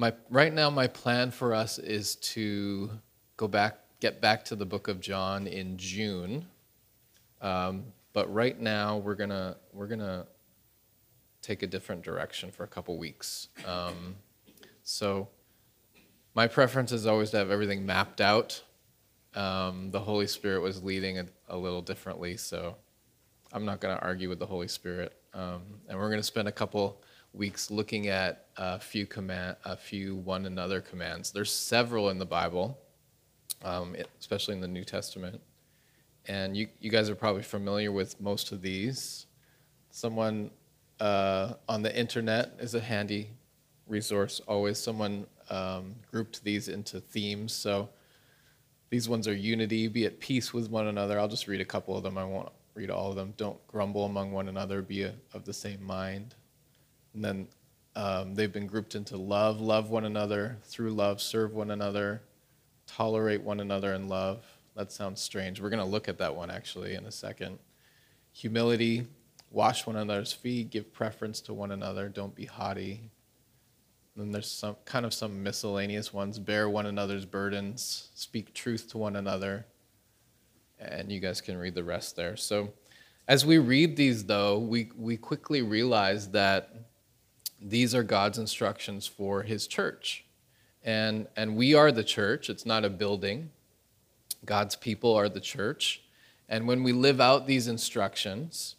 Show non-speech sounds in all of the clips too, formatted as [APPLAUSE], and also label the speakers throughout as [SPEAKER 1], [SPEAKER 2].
[SPEAKER 1] my right now my plan for us is to go back, get back to the book of John in June. Um, but right now we're gonna we're gonna take a different direction for a couple weeks. Um, so my preference is always to have everything mapped out. Um, the Holy Spirit was leading it a little differently, so I'm not to argue with the Holy Spirit. Um, and we're to spend a couple weeks looking at a few command, a few one another commands. There's several in the Bible, um, especially in the New Testament. And you, you guys are probably familiar with most of these. Someone uh, on the internet is a handy resource always. Someone um, grouped these into themes. So these ones are unity, be at peace with one another. I'll just read a couple of them. I won't read all of them. Don't grumble among one another, be a, of the same mind. And then um, they've been grouped into love, love one another, through love, serve one another, tolerate one another in love. That sounds strange. We're going to look at that one actually in a second. Humility, wash one another's feet, give preference to one another, don't be haughty. And then there's some kind of some miscellaneous ones bear one another's burdens, speak truth to one another. And you guys can read the rest there. So as we read these, though, we, we quickly realize that these are God's instructions for his church. And, and we are the church, it's not a building. God's people are the church. And when we live out these instructions,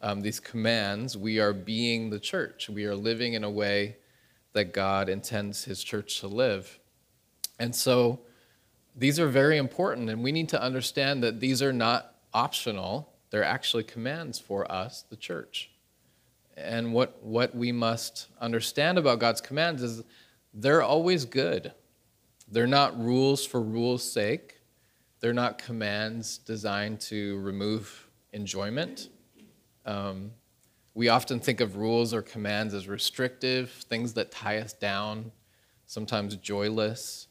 [SPEAKER 1] um, these commands, we are being the church. We are living in a way that God intends his church to live. And so these are very important, and we need to understand that these are not optional, they're actually commands for us, the church. And what, what we must understand about God's commands is they're always good. They're not rules for rules' sake. They're not commands designed to remove enjoyment. Um, we often think of rules or commands as restrictive, things that tie us down, sometimes joyless,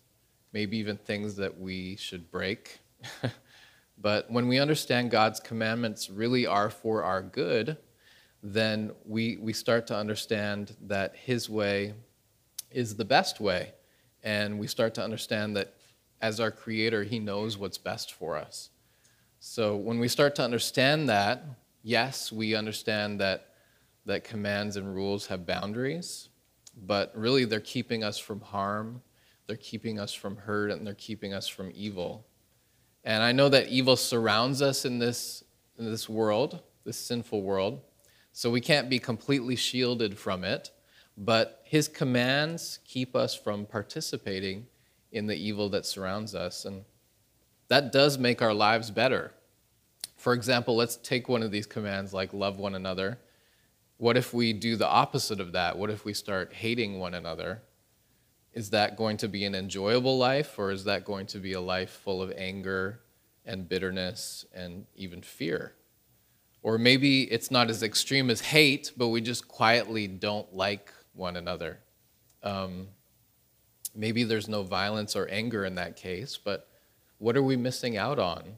[SPEAKER 1] maybe even things that we should break. [LAUGHS] but when we understand God's commandments really are for our good, then we, we start to understand that His way is the best way. And we start to understand that as our Creator, He knows what's best for us. So when we start to understand that, yes, we understand that, that commands and rules have boundaries, but really they're keeping us from harm, they're keeping us from hurt, and they're keeping us from evil. And I know that evil surrounds us in this, in this world, this sinful world. So we can't be completely shielded from it, but his commands keep us from participating in the evil that surrounds us. And that does make our lives better. For example, let's take one of these commands like love one another. What if we do the opposite of that? What if we start hating one another? Is that going to be an enjoyable life, or is that going to be a life full of anger and bitterness and even fear? Or maybe it's not as extreme as hate, but we just quietly don't like one another. Um, maybe there's no violence or anger in that case, but what are we missing out on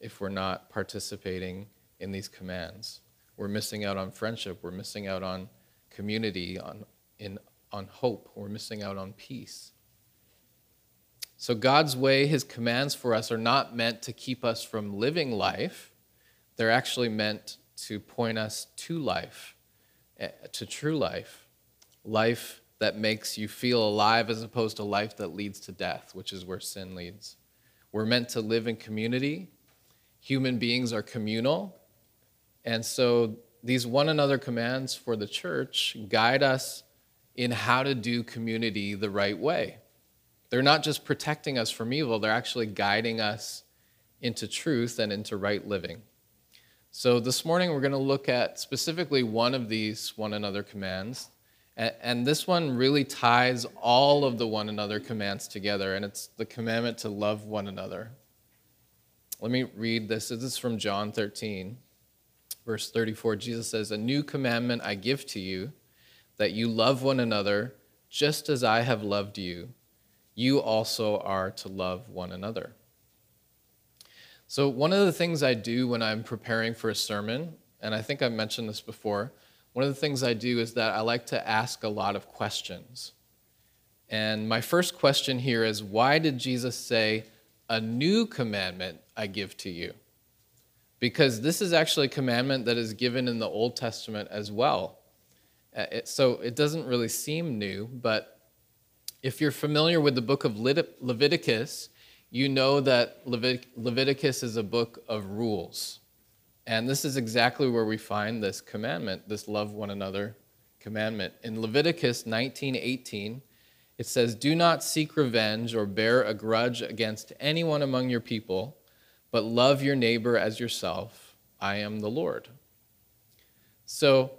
[SPEAKER 1] if we're not participating in these commands? We're missing out on friendship, we're missing out on community, on, in, on hope, we're missing out on peace. So, God's way, His commands for us, are not meant to keep us from living life they're actually meant to point us to life, eh, to true life, life that makes you feel alive as opposed to life that leads to death, which is where sin leads. We're meant to live in community. Human beings are communal. And so these one another commands for the church guide us in how to do community the right way. They're not just protecting us from evil, they're actually guiding us into truth and into right living. So this morning we're going to look at specifically one of these one another commands. And this one really ties all of the one another commands together, and it's the commandment to love one another. Let me read this. This is from John 13, verse 34. Jesus says, A new commandment I give to you, that you love one another just as I have loved you. You also are to love one another. So, one of the things I do when I'm preparing for a sermon, and I think I've mentioned this before, one of the things I do is that I like to ask a lot of questions. And my first question here is why did Jesus say, A new commandment I give to you? Because this is actually a commandment that is given in the Old Testament as well. Uh, so it doesn't really seem new, but if you're familiar with the book of Leviticus, you know that Levit- Leviticus is a book of rules. And this is exactly where we find this commandment, this love one another commandment. In Leviticus 19:18, it says, "Do not seek revenge or bear a grudge against anyone among your people, but love your neighbor as yourself. I am the Lord." So,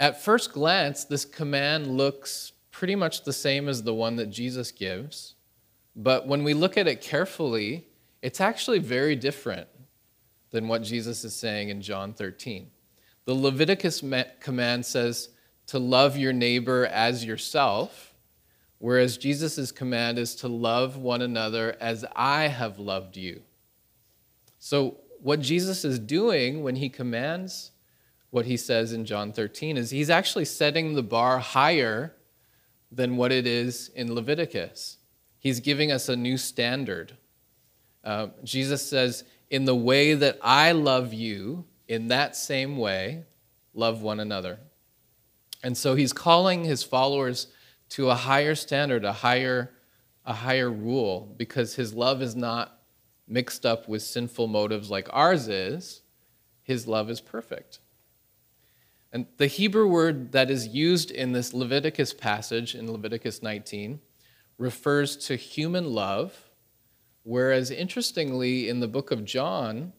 [SPEAKER 1] at first glance, this command looks pretty much the same as the one that Jesus gives. But when we look at it carefully, it's actually very different than what Jesus is saying in John 13. The Leviticus command says to love your neighbor as yourself, whereas Jesus' command is to love one another as I have loved you. So, what Jesus is doing when he commands what he says in John 13 is he's actually setting the bar higher than what it is in Leviticus. He's giving us a new standard. Uh, Jesus says, In the way that I love you, in that same way, love one another. And so he's calling his followers to a higher standard, a higher, a higher rule, because his love is not mixed up with sinful motives like ours is. His love is perfect. And the Hebrew word that is used in this Leviticus passage in Leviticus 19 refers to human love, whereas interestingly, in the book of John,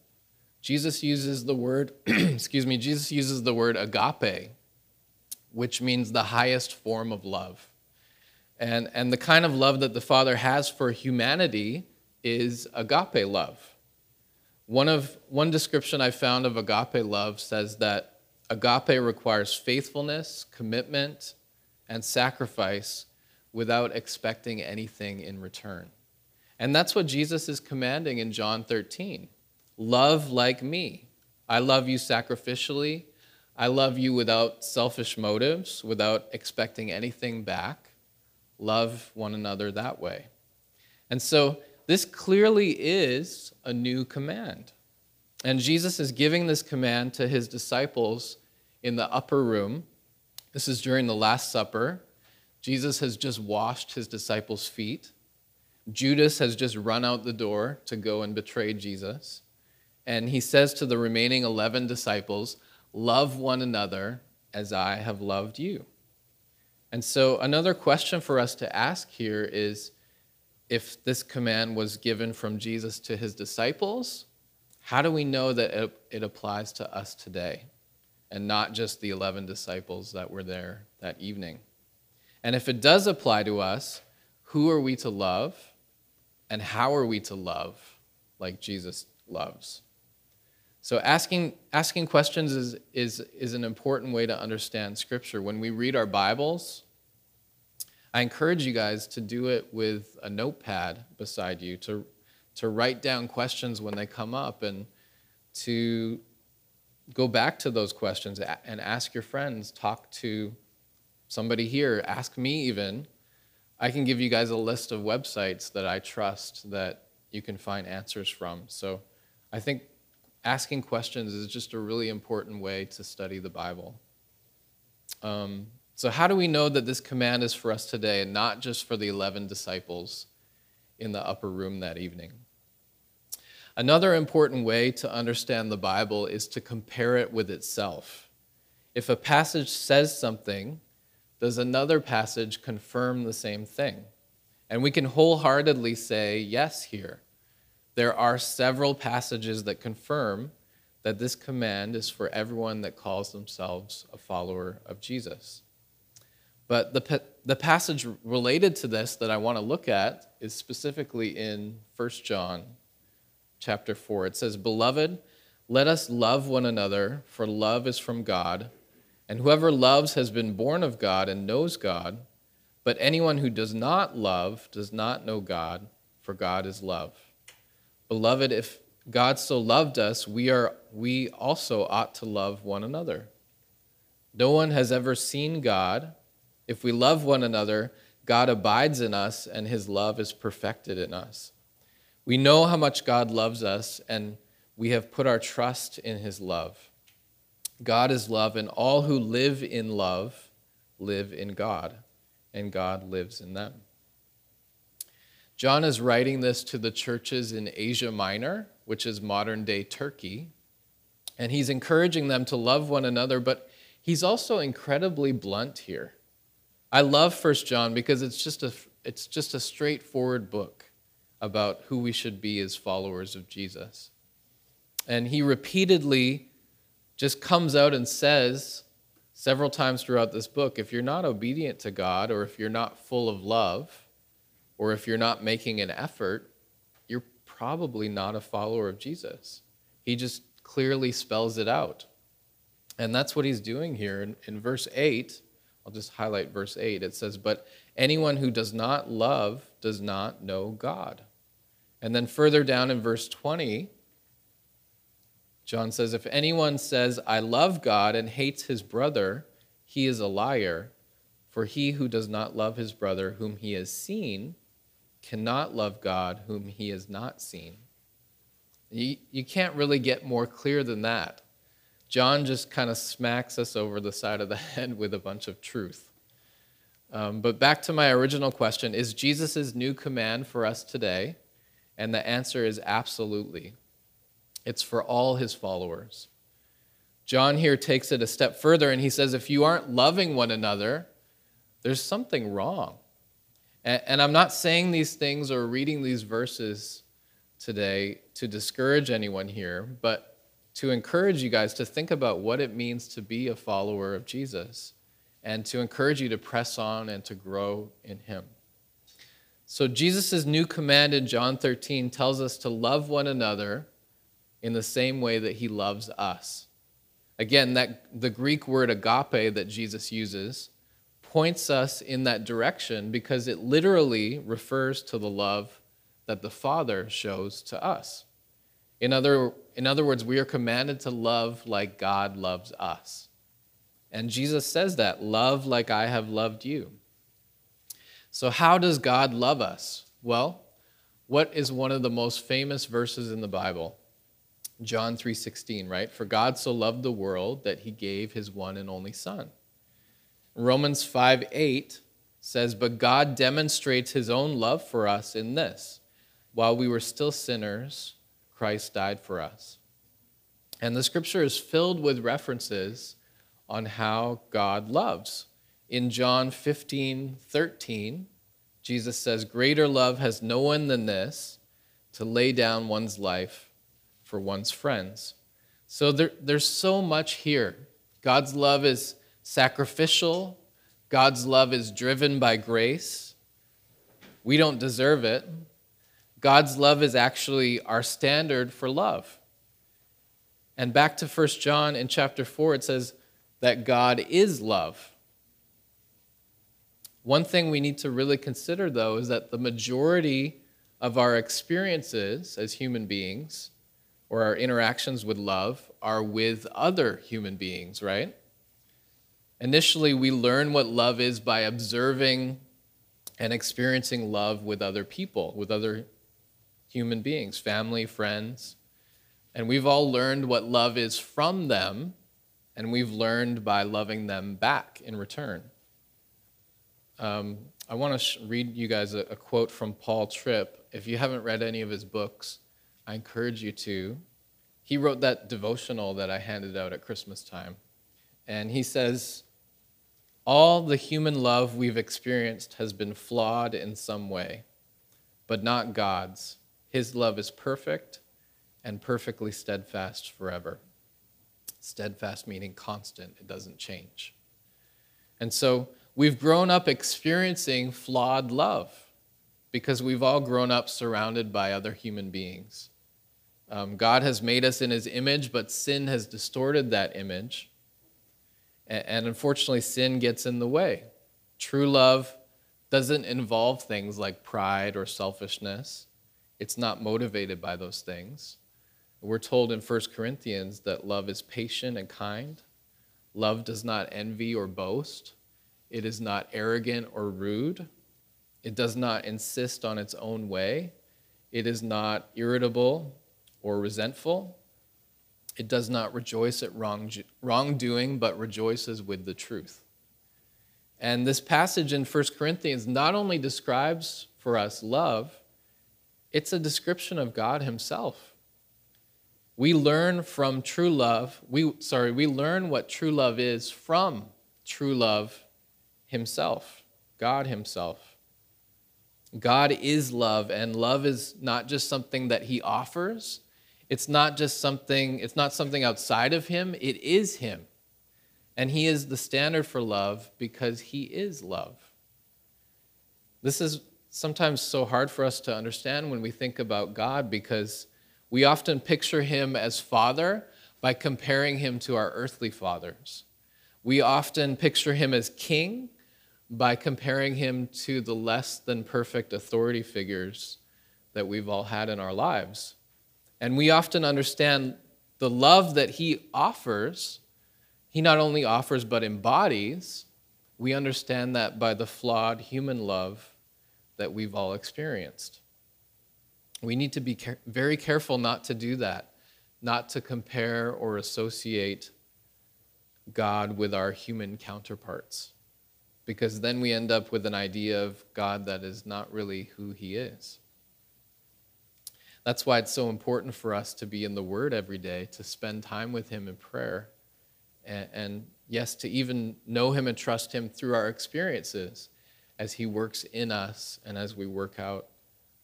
[SPEAKER 1] Jesus uses the word, [CLEARS THROAT] excuse me, Jesus uses the word agape, which means the highest form of love. And, and the kind of love that the Father has for humanity is agape love. One, of, one description I found of agape love says that agape requires faithfulness, commitment, and sacrifice without expecting anything in return. And that's what Jesus is commanding in John 13 love like me. I love you sacrificially. I love you without selfish motives, without expecting anything back. Love one another that way. And so, this clearly is a new command. And Jesus is giving this command to his disciples in the upper room. This is during the Last Supper. Jesus has just washed his disciples' feet. Judas has just run out the door to go and betray Jesus. And he says to the remaining 11 disciples, Love one another as I have loved you. And so, another question for us to ask here is if this command was given from Jesus to his disciples, how do we know that it, applies to us today and not just the 11 disciples that were there that evening? And if it does apply to us, who are we to love and how are we to love like Jesus loves? So asking, asking questions is, is, is an important way to understand Scripture. When we read our Bibles, I encourage you guys to do it with a notepad beside you, to, to write down questions when they come up, and to go back to those questions and ask your friends, talk to somebody here, ask me even. I can give you guys a list of websites that I trust that you can find answers from. So I think asking questions is just a really important way to study the Bible. Um, so, how do we know that this command is for us today and not just for the 11 disciples in the upper room that evening? Another important way to understand the Bible is to compare it with itself. If a passage says something, does another passage confirm the same thing? And we can wholeheartedly say yes here. There are several passages that confirm that this command is for everyone that calls themselves a follower of Jesus. But the, the passage related to this that I want to look at is specifically in 1 John chapter 4. It says, Beloved, let us love one another, for love is from God. And whoever loves has been born of God and knows God. But anyone who does not love does not know God, for God is love. Beloved, if God so loved us, we, are, we also ought to love one another. No one has ever seen God. If we love one another, God abides in us and his love is perfected in us. We know how much God loves us and we have put our trust in his love. God is love, and all who live in love live in God, and God lives in them. John is writing this to the churches in Asia Minor, which is modern day Turkey, and he's encouraging them to love one another, but he's also incredibly blunt here. I love First John because it's just a it's just a straightforward book about who we should be as followers of Jesus. And he repeatedly just comes out and says several times throughout this book if you're not obedient to God, or if you're not full of love, or if you're not making an effort, you're probably not a follower of Jesus. He just clearly spells it out. And that's what he's doing here. In, in verse 8, I'll just highlight verse 8. It says, But anyone who does not love does not know God. And then further down in verse 20, John says, If anyone says, I love God and hates his brother, he is a liar. For he who does not love his brother whom he has seen cannot love God whom he has not seen. You, you can't really get more clear than that. John just kind of smacks us over the side of the [LAUGHS] head with a bunch of truth. Um, but back to my original question is Jesus' new command for us today? And the answer is absolutely. It's for all his followers. John here takes it a step further and he says, if you aren't loving one another, there's something wrong. And, I'm not saying these things or reading these verses today to discourage anyone here, but to encourage you guys to think about what it means to be a follower of Jesus and to encourage you to press on and to grow in him. So, Jesus' new command in John 13 tells us to love one another in the same way that he loves us. Again, that the Greek word agape that Jesus uses points us in that direction because it literally refers to the love that the Father shows to us. In other, in other words, we are commanded to love like God loves us. And Jesus says that love like I have loved you. So, how does God love us? Well, what is one of the most famous verses in the Bible? John 3:16, right? For God so loved the world that he gave his one and only son. Romans 5:8 says, "But God demonstrates his own love for us in this: while we were still sinners, Christ died for us." And the scripture is filled with references on how God loves. In John 15, 13, Jesus says, Greater love has no one than this, to lay down one's life for one's friends. So there, there's so much here. God's love is sacrificial, God's love is driven by grace. We don't deserve it. God's love is actually our standard for love. And back to 1 John in chapter 4, it says that God is love. One thing we need to really consider, though, is that the majority of our experiences as human beings or our interactions with love are with other human beings, right? Initially, we learn what love is by observing and experiencing love with other people, with other human beings, family, friends. And we've all learned what love is from them, and we've learned by loving them back in return. Um, I want to sh- read you guys a, a quote from Paul Tripp. If you haven't read any of his books, I encourage you to. He wrote that devotional that I handed out at Christmas time. And he says, All the human love we've experienced has been flawed in some way, but not God's. His love is perfect and perfectly steadfast forever. Steadfast meaning constant, it doesn't change. And so we've grown up experiencing flawed love because we've all grown up surrounded by other human beings. Um, God has made us in his image, but sin has distorted that image. And, and unfortunately, sin gets in the way. True love doesn't involve things like pride or selfishness, it's not motivated by those things. We're told in 1 Corinthians that love is patient and kind. Love does not envy or boast. It is not arrogant or rude. It does not insist on its own way. It is not irritable or resentful. It does not rejoice at wrong, wrongdoing, but rejoices with the truth. And this passage in 1 Corinthians not only describes for us love, it's a description of God Himself. We learn from true love, we sorry, we learn what true love is from true love Himself, God Himself. God is love, and love is not just something that He offers. It's not just something, it's not something outside of Him, it is Him. And He is the standard for love because He is love. This is sometimes so hard for us to understand when we think about God because we often picture Him as Father by comparing Him to our earthly fathers. We often picture Him as King by comparing Him to the less than perfect authority figures that we've all had in our lives. And we often understand the love that He offers he not only offers but embodies, we understand that by the flawed human love that we've all experienced. We need to be care- very careful not to do that, not to compare or associate God with our human counterparts, because then we end up with an idea of God that is not really who He is. That's why it's so important for us to be in the Word every day, to spend time with Him in prayer and, and yes, to even know Him and trust Him through our experiences as He works in us and as we work out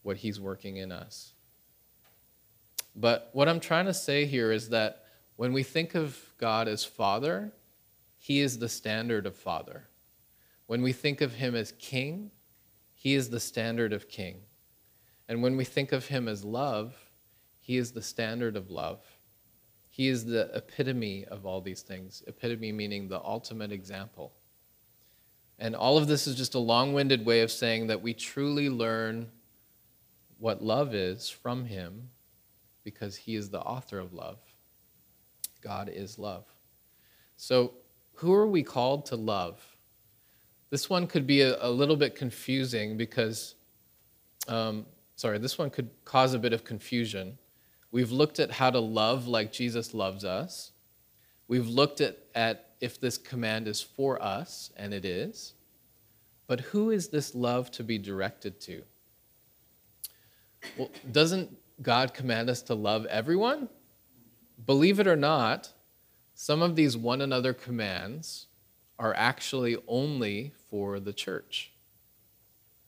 [SPEAKER 1] what He's working in us. But what I'm trying to say here is that when we think of God as Father, He is the standard of Father. When we think of Him as King, He is the standard of King. And when we think of Him as love, He is the standard of love. He is the epitome of all these things, epitome meaning the ultimate example. And all of this is just a long winded way of saying that we truly learn what love is from Him because He is the author of love. God is love. So, who are we called to love? This one could be a, a little bit confusing because, um, sorry, this one could cause a bit of confusion We've looked at how to love like Jesus loves us. We've looked at, at if this command is for us, and it is. But who is this love to be directed to? Well, doesn't God command us to love everyone? Believe it or not, some of these one another commands are actually only for the church.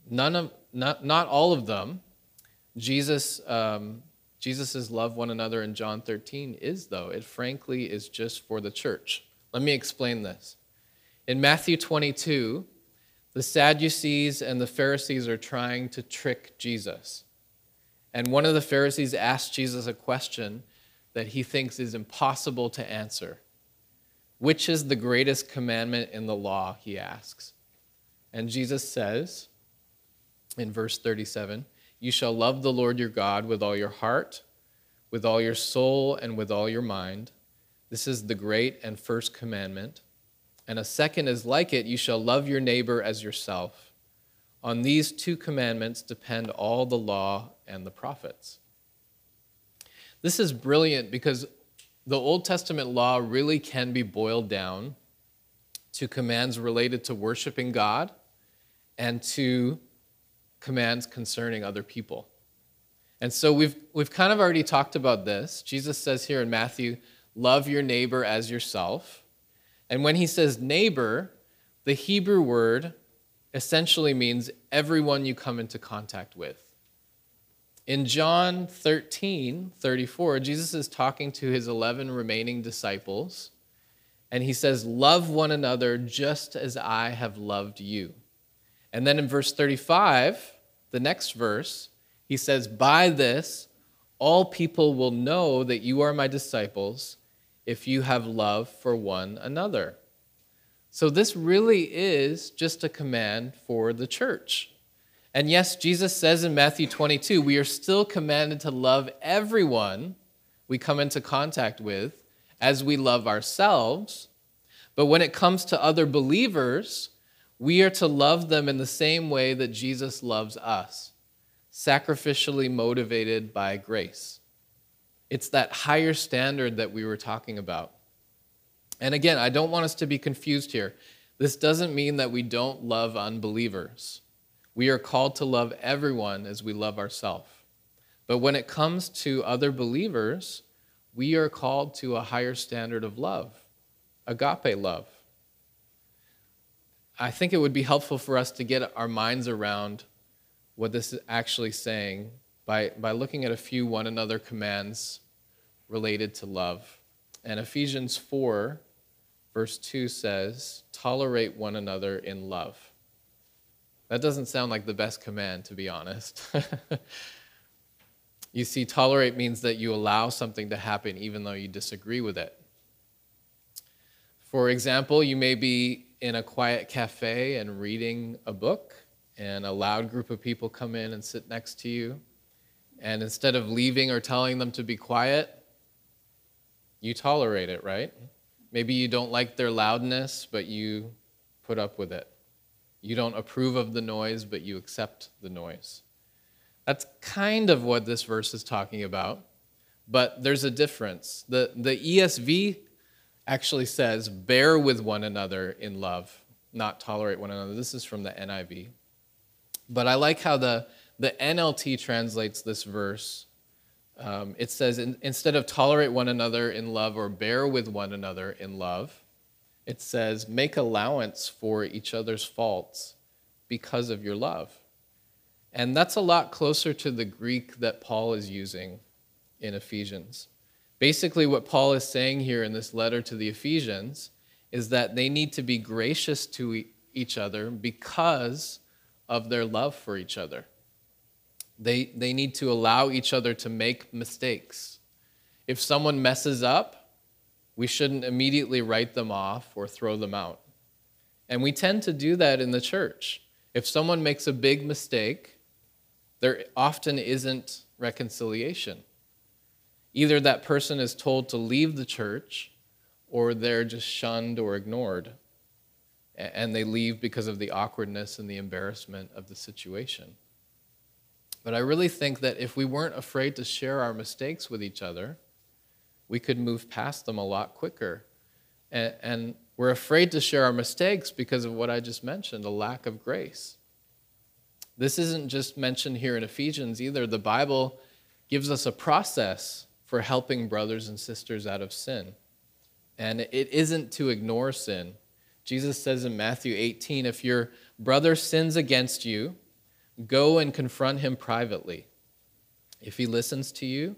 [SPEAKER 1] None of, not, not all of them. Jesus um, Jesus' love one another in John 13 is, though. It frankly is just for the church. Let me explain this. In Matthew 22, the Sadducees and the Pharisees are trying to trick Jesus. And one of the Pharisees asks Jesus a question that he thinks is impossible to answer. Which is the greatest commandment in the law? He asks. And Jesus says in verse 37 you shall love the Lord your God with all your heart, with all your soul, and with all your mind. This is the great and first commandment. And a second is like it you shall love your neighbor as yourself. On these two commandments depend all the law and the prophets. This is brilliant because the Old Testament law really can be boiled down to commands related to worshiping God and to commands concerning other people. And so we've, we've kind of already talked about this. Jesus says here in Matthew, love your neighbor as yourself. And when he says neighbor, the Hebrew word essentially means everyone you come into contact with. In John 13, 34, Jesus is talking to his 11 remaining disciples, and he says, Love one another just as I have loved you. And then in verse 35, the next verse, he says, By this, all people will know that you are my disciples if you have love for one another. So, this really is just a command for the church. And yes, Jesus says in Matthew 22, we are still commanded to love everyone we come into contact with as we love ourselves. But when it comes to other believers, We are to love them in the same way that Jesus loves us, sacrificially motivated by grace. It's that higher standard that we were talking about. And again, I don't want us to be confused here. This doesn't mean that we don't love unbelievers. We are called to love everyone as we love ourselves. But when it comes to other believers, we are called to a higher standard of love, agape love. I think it would be helpful for us to get our minds around what this is actually saying by, by looking at a few one another commands related to love. And Ephesians 4, verse 2 says, Tolerate one another in love. That doesn't sound like the best command, to be honest. [LAUGHS] you see, tolerate means that you allow something to happen even though you disagree with it. For example, you may be in a quiet cafe and reading a book, and a loud group of people come in and sit next to you. And instead of leaving or telling them to be quiet, you tolerate it, right? Maybe you don't like their loudness, but you put up with it. You don't approve of the noise, but you accept the noise. That's kind of what this verse is talking about, but there's a difference. The, the ESV actually says, bear with one another in love, not tolerate one another. This is from the NIV. But I like how the, the NLT translates this verse. Um, it says, in, instead of tolerate one another in love or bear with one another in love, it says, make allowance for each other's faults because of your love. And that's a lot closer to the Greek that Paul is using in Ephesians. Basically, what Paul is saying here in this letter to the Ephesians is that they need to be gracious to each other because of their love for each other. They, they need to allow each other to make mistakes. If someone messes up, we shouldn't immediately write them off or throw them out. And we tend to do that in the church. If someone makes a big mistake, there often isn't reconciliation. Either that person is told to leave the church or they're just shunned or ignored. And they leave because of the awkwardness and the embarrassment of the situation. But I really think that if we weren't afraid to share our mistakes with each other, we could move past them a lot quicker. And, we're afraid to share our mistakes because of what I just mentioned a lack of grace. This isn't just mentioned here in Ephesians either. The Bible gives us a process for helping brothers and sisters out of sin. And it isn't to ignore sin. Jesus says in Matthew 18 if your brother sins against you, go and confront him privately. If he listens to you,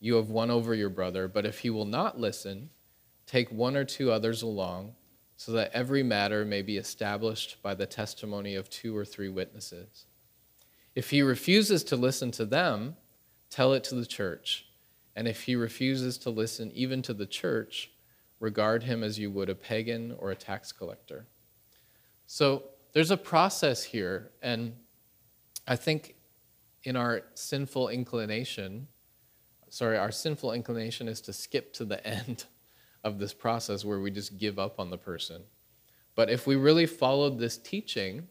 [SPEAKER 1] you have won over your brother. But if he will not listen, take one or two others along, so that every matter may be established by the testimony of two or three witnesses. If he refuses to listen to them, tell it to the church. And if he refuses to listen even to the church, regard him as you would a pagan or a tax collector. So there's a process here, and I think in our sinful inclination, sorry, our sinful inclination is to skip to the [LAUGHS] end of this process where we just give up on the person. But if we really followed this teaching,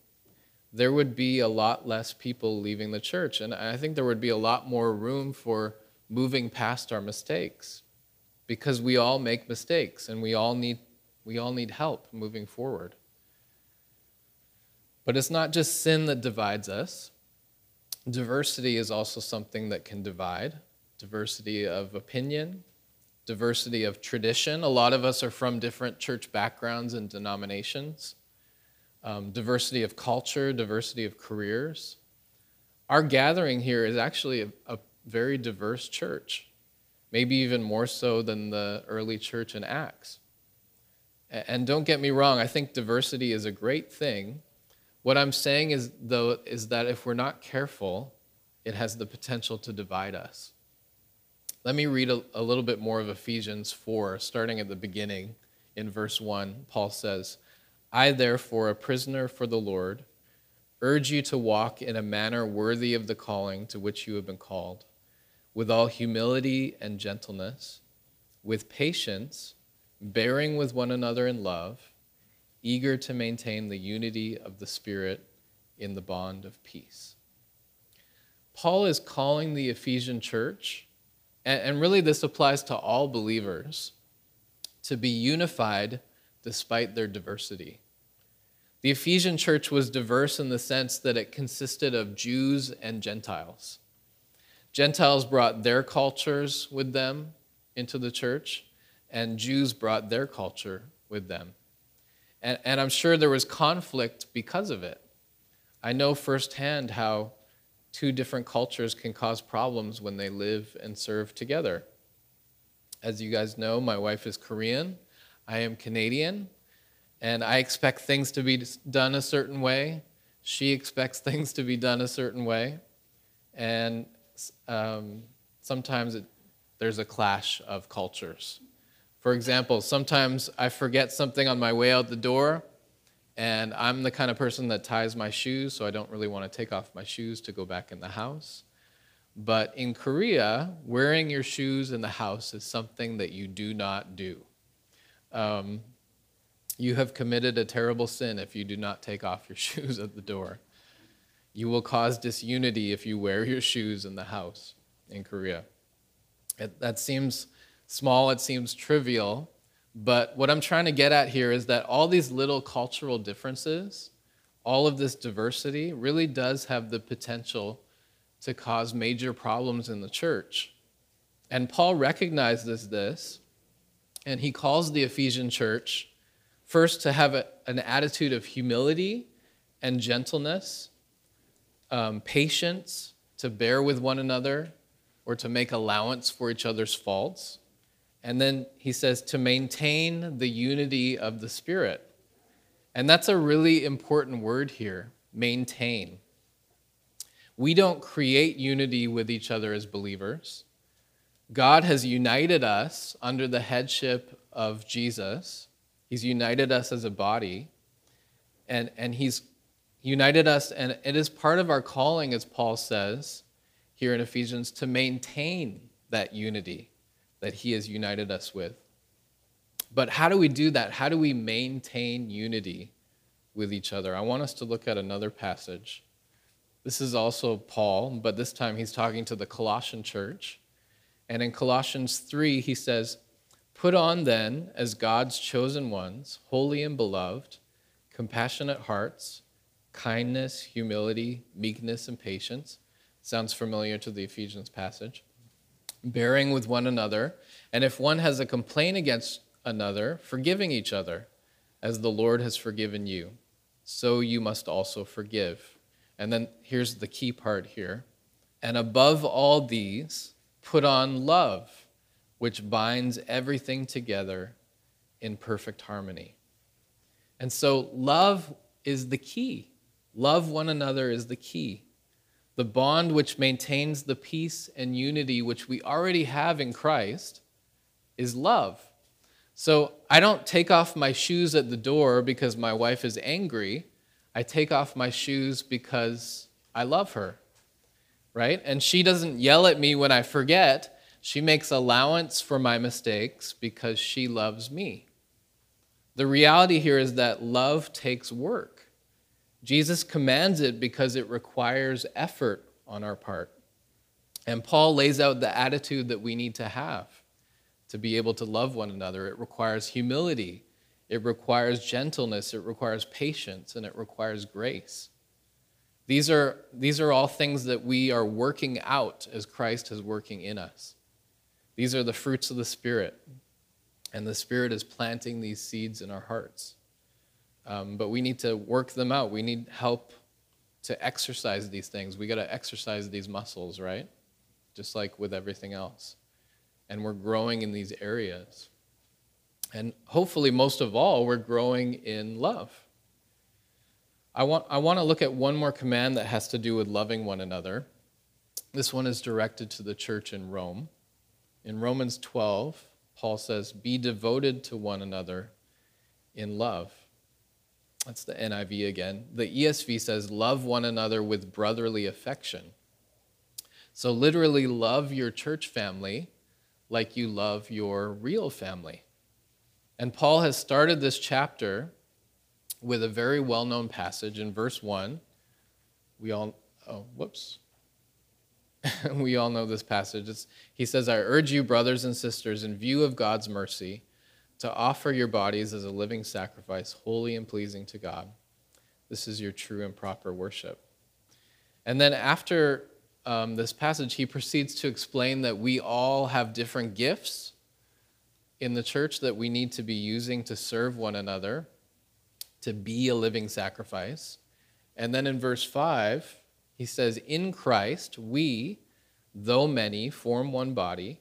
[SPEAKER 1] there would be a lot less people leaving the church. And I think there would be a lot more room for moving past our mistakes because we all make mistakes and we all need, we all need help moving forward. But it's not just sin that divides us. Diversity is also something that can divide diversity of opinion, diversity of tradition. A lot of us are from different church backgrounds and denominations, um, diversity of culture, diversity of careers. Our gathering here is actually a, a very diverse church, maybe even more so than the early church in Acts. And don't get me wrong, I think diversity is a great thing. What I'm saying is, though, is that if we're not careful, it has the potential to divide us. Let me read a, a little bit more of Ephesians 4, starting at the beginning in verse 1. Paul says, I, therefore, a prisoner for the Lord, urge you to walk in a manner worthy of the calling to which you have been called with all humility and gentleness, with patience, bearing with one another in love, eager to maintain the unity of the Spirit in the bond of peace. Paul is calling the Ephesian church, and really this applies to all believers, to be unified despite their diversity. The Ephesian church was diverse in the sense that it consisted of Jews and Gentiles. Gentiles brought their cultures with them into the church, and Jews brought their culture with them. And, and I'm sure there was conflict because of it. I know firsthand how two different cultures can cause problems when they live and serve together. As you guys know, my wife is Korean, I am Canadian, and I expect things to be done a certain way. She expects [LAUGHS] things to be done a certain way. And um, sometimes it, there's a clash of cultures. For example, sometimes I forget something on my way out the door, and I'm the kind of person that ties my shoes, so I don't really want to take off my shoes to go back in the house. But in Korea, wearing your shoes in the house is something that you do not do. Um, you have committed a terrible sin if you do not take off your [LAUGHS] shoes at the door. You will cause disunity if you wear your shoes in the house in Korea. It, that seems small, it seems trivial, but what I'm trying to get at here is that all these little cultural differences, all of this diversity, really does have the potential to cause major problems in the church. And Paul recognizes this, and he calls the Ephesian church first to have a, an attitude of humility and gentleness, um, patience, to bear with one another, or to make allowance for each other's faults. And then he says to maintain the unity of the Spirit. And that's a really important word here maintain. We don't create unity with each other as believers. God has united us under the headship of Jesus. He's united us as a body. And, and He's united us, and it is part of our calling, as Paul says here in Ephesians, to maintain that unity that He has united us with. But how do we do that? How do we maintain unity with each other? I want us to look at another passage. This is also Paul, but this time he's talking to the Colossian church. And in Colossians 3, he says, Put on then, as God's chosen ones, holy and beloved, compassionate hearts, kindness, humility, meekness, and patience. Sounds familiar to the Ephesians passage bearing with one another, and if one has a complaint against another, forgiving each other, as the Lord has forgiven you, so you must also forgive. And then here's the key part here. And above all these, put on love, which binds everything together in perfect harmony. And so, love is the key. Love one another is the key. The bond which maintains the peace and unity which we already have in Christ is love. So I don't take off my shoes at the door because my wife is angry. I take off my shoes because I love her, right? And she doesn't yell at me when I forget. She makes allowance for my mistakes because she loves me. The reality here is that love takes work. Jesus commands it because it requires effort on our part. And Paul lays out the attitude that we need to have to be able to love one another. It requires humility, it requires gentleness, it requires patience, and it requires grace. These are, these are all things that we are working out as Christ is working in us. These are the fruits of the Spirit, and the Spirit is planting these seeds in our hearts. Um, but we need to work them out. We need help to exercise these things. We got to exercise these muscles, right? Just like with everything else. And we're growing in these areas. And hopefully, most of all, we're growing in love. I want, I want to look at one more command that has to do with loving one another. This one is directed to the church in Rome. In Romans 12, Paul says, Be devoted to one another in love. That's the NIV again. The ESV says, Love one another with brotherly affection. So, literally, love your church family like you love your real family. And Paul has started this chapter with a very well known passage in verse 1. We all, oh, whoops. [LAUGHS] we all know this passage. It's, he says, I urge you, brothers and sisters, in view of God's mercy, to offer your bodies as a living sacrifice, holy and pleasing to God. This is your true and proper worship. And then after um, this passage, he proceeds to explain that we all have different gifts in the church that we need to be using to serve one another, to be a living sacrifice. And then in verse 5, he says, In Christ, we, though many, form one body,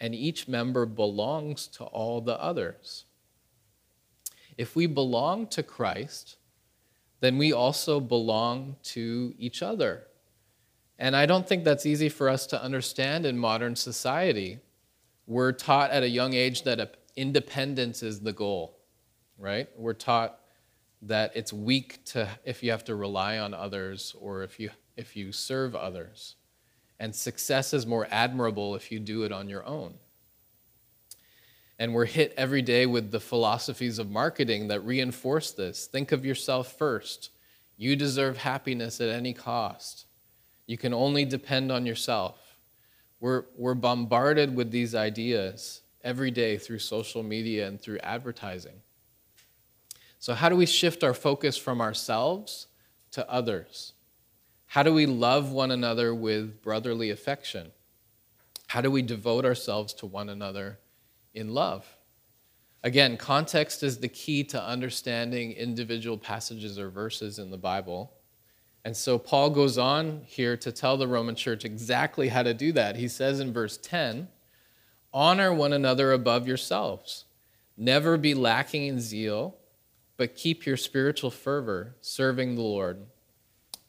[SPEAKER 1] and each member belongs to all the others. If we belong to Christ, then we also belong to each other. And I don't think that's easy for us to understand in modern society. We're taught at a young age that independence is the goal, right? We're taught that it's weak to if you have to rely on others or if you if you serve others. And success is more admirable if you do it on your own. And we're hit every day with the philosophies of marketing that reinforce this. Think of yourself first. You deserve happiness at any cost. You can only depend on yourself. We're, we're bombarded with these ideas every day through social media and through advertising. So, how do we shift our focus from ourselves to others? How do we love one another with brotherly affection? How do we devote ourselves to one another in love. Again, context is the key to understanding individual passages or verses in the Bible. And so Paul goes on here to tell the Roman church exactly how to do that. He says in verse 10 Honor one another above yourselves. Never be lacking in zeal, but keep your spiritual fervor serving the Lord.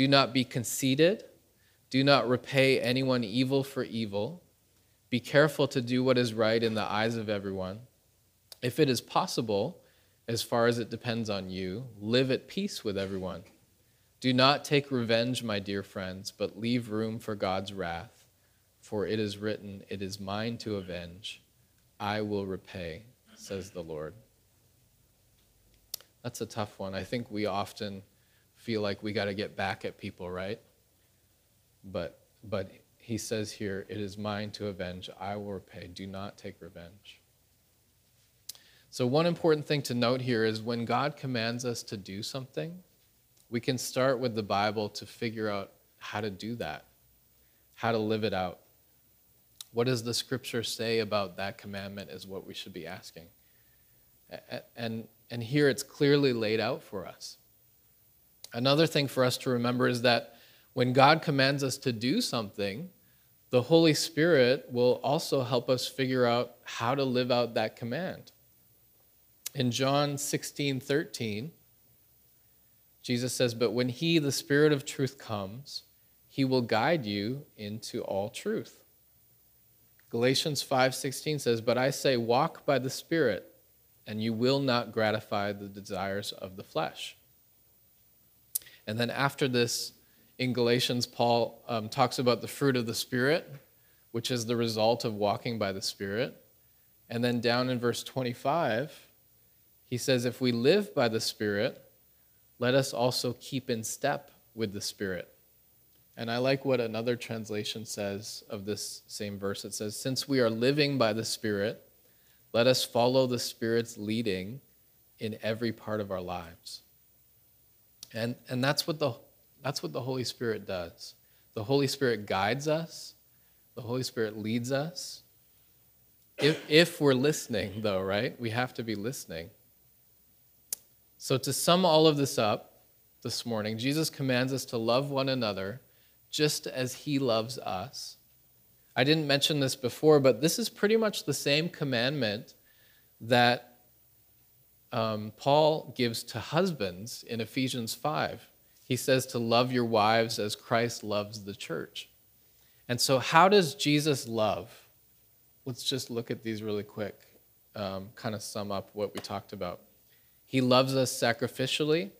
[SPEAKER 1] Do not be conceited. Do not repay anyone evil for evil be careful to do what is right in the eyes of everyone. If it is possible, as far as it depends on you, live at peace with everyone. Do not take revenge, my dear friends, but leave room for God's wrath. For it is written, It is mine to avenge. I will repay, says the Lord. That's a tough one. I think we often feel like we got to get back at people, right? But, but he says here, It is mine to avenge. I will repay. Do not take revenge. So, one important thing to note here is when God commands us to do something, we can start with the Bible to figure out how to do that, how to live it out. What does the scripture say about that commandment, is what we should be asking. And, and here it's clearly laid out for us. Another thing for us to remember is that when God commands us to do something, the Holy Spirit will also help us figure out how to live out that command. In John 16 13, Jesus says, But when He, the Spirit of truth, comes, He will guide you into all truth. Galatians 5:16 says, "But I say walk by the Spirit, and you will not gratify the desires of the flesh." And then after this in Galatians, Paul um, talks about the fruit of the Spirit, which is the result of walking by the Spirit. And then down in verse 25, he says, If we live by the Spirit, let us also keep in step with the Spirit. And I like what another translation says of this same verse. It says, Since we are living by the Spirit, let us follow the Spirit's leading in every part of our lives. And, and that's what the that's what the Holy Spirit does. The Holy Spirit guides us, the Holy Spirit leads us. If, if we're listening, though, right? We have to be listening. So, to sum all of this up this morning, Jesus commands us to love one another just as he loves us. I didn't mention this before, but this is pretty much the same commandment that um, Paul gives to husbands in Ephesians 5. He says to love your wives as Christ loves the church. And so, how does Jesus love? Let's just look at these really quick, um, kind of sum up what we talked about. He loves us sacrificially.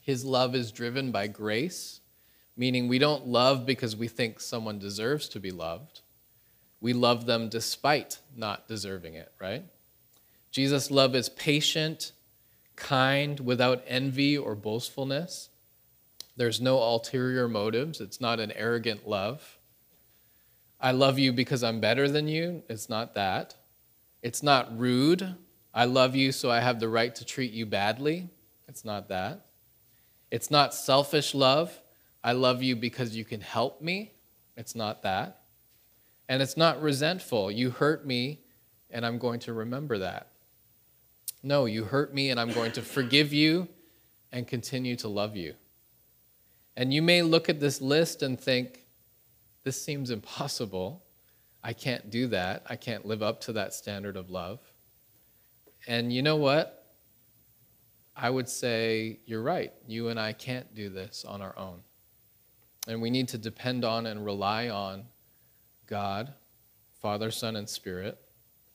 [SPEAKER 1] His love is driven by grace, meaning we don't love because we think someone deserves to be loved. We love them despite not deserving it, right? Jesus' love is patient, kind, without envy or boastfulness. There's no ulterior motives. It's not an arrogant love. I love you because I'm better than you. It's not that. It's not rude. I love you so I have the right to treat you badly. It's not that. It's not selfish love. I love you because you can help me. It's not that. And it's not resentful. You hurt me and I'm going to remember that. No, you hurt me and I'm going to forgive you and continue to love you. And you may look at this list and think, this seems impossible. I can't do that. I can't live up to that standard of love. And you know what? I would say you're right. You and I can't do this on our own. And we need to depend on and rely on God, Father, Son, and Spirit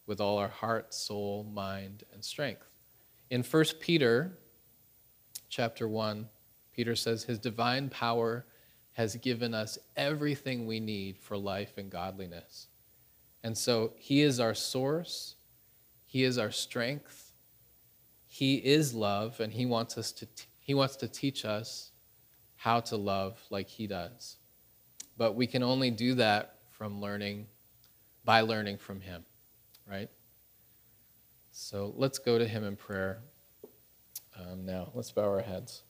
[SPEAKER 1] with all our heart, soul, mind, and strength. In 1 Peter chapter 1, Peter says, His divine power has given us everything we need for life and godliness. And so He is our source, He is our strength, He is love, and He wants, us to t- he wants to teach us how to love like He does. But we can only do that from learning, by learning from Him right? So let's go to him in prayer um, now. Let's bow our heads.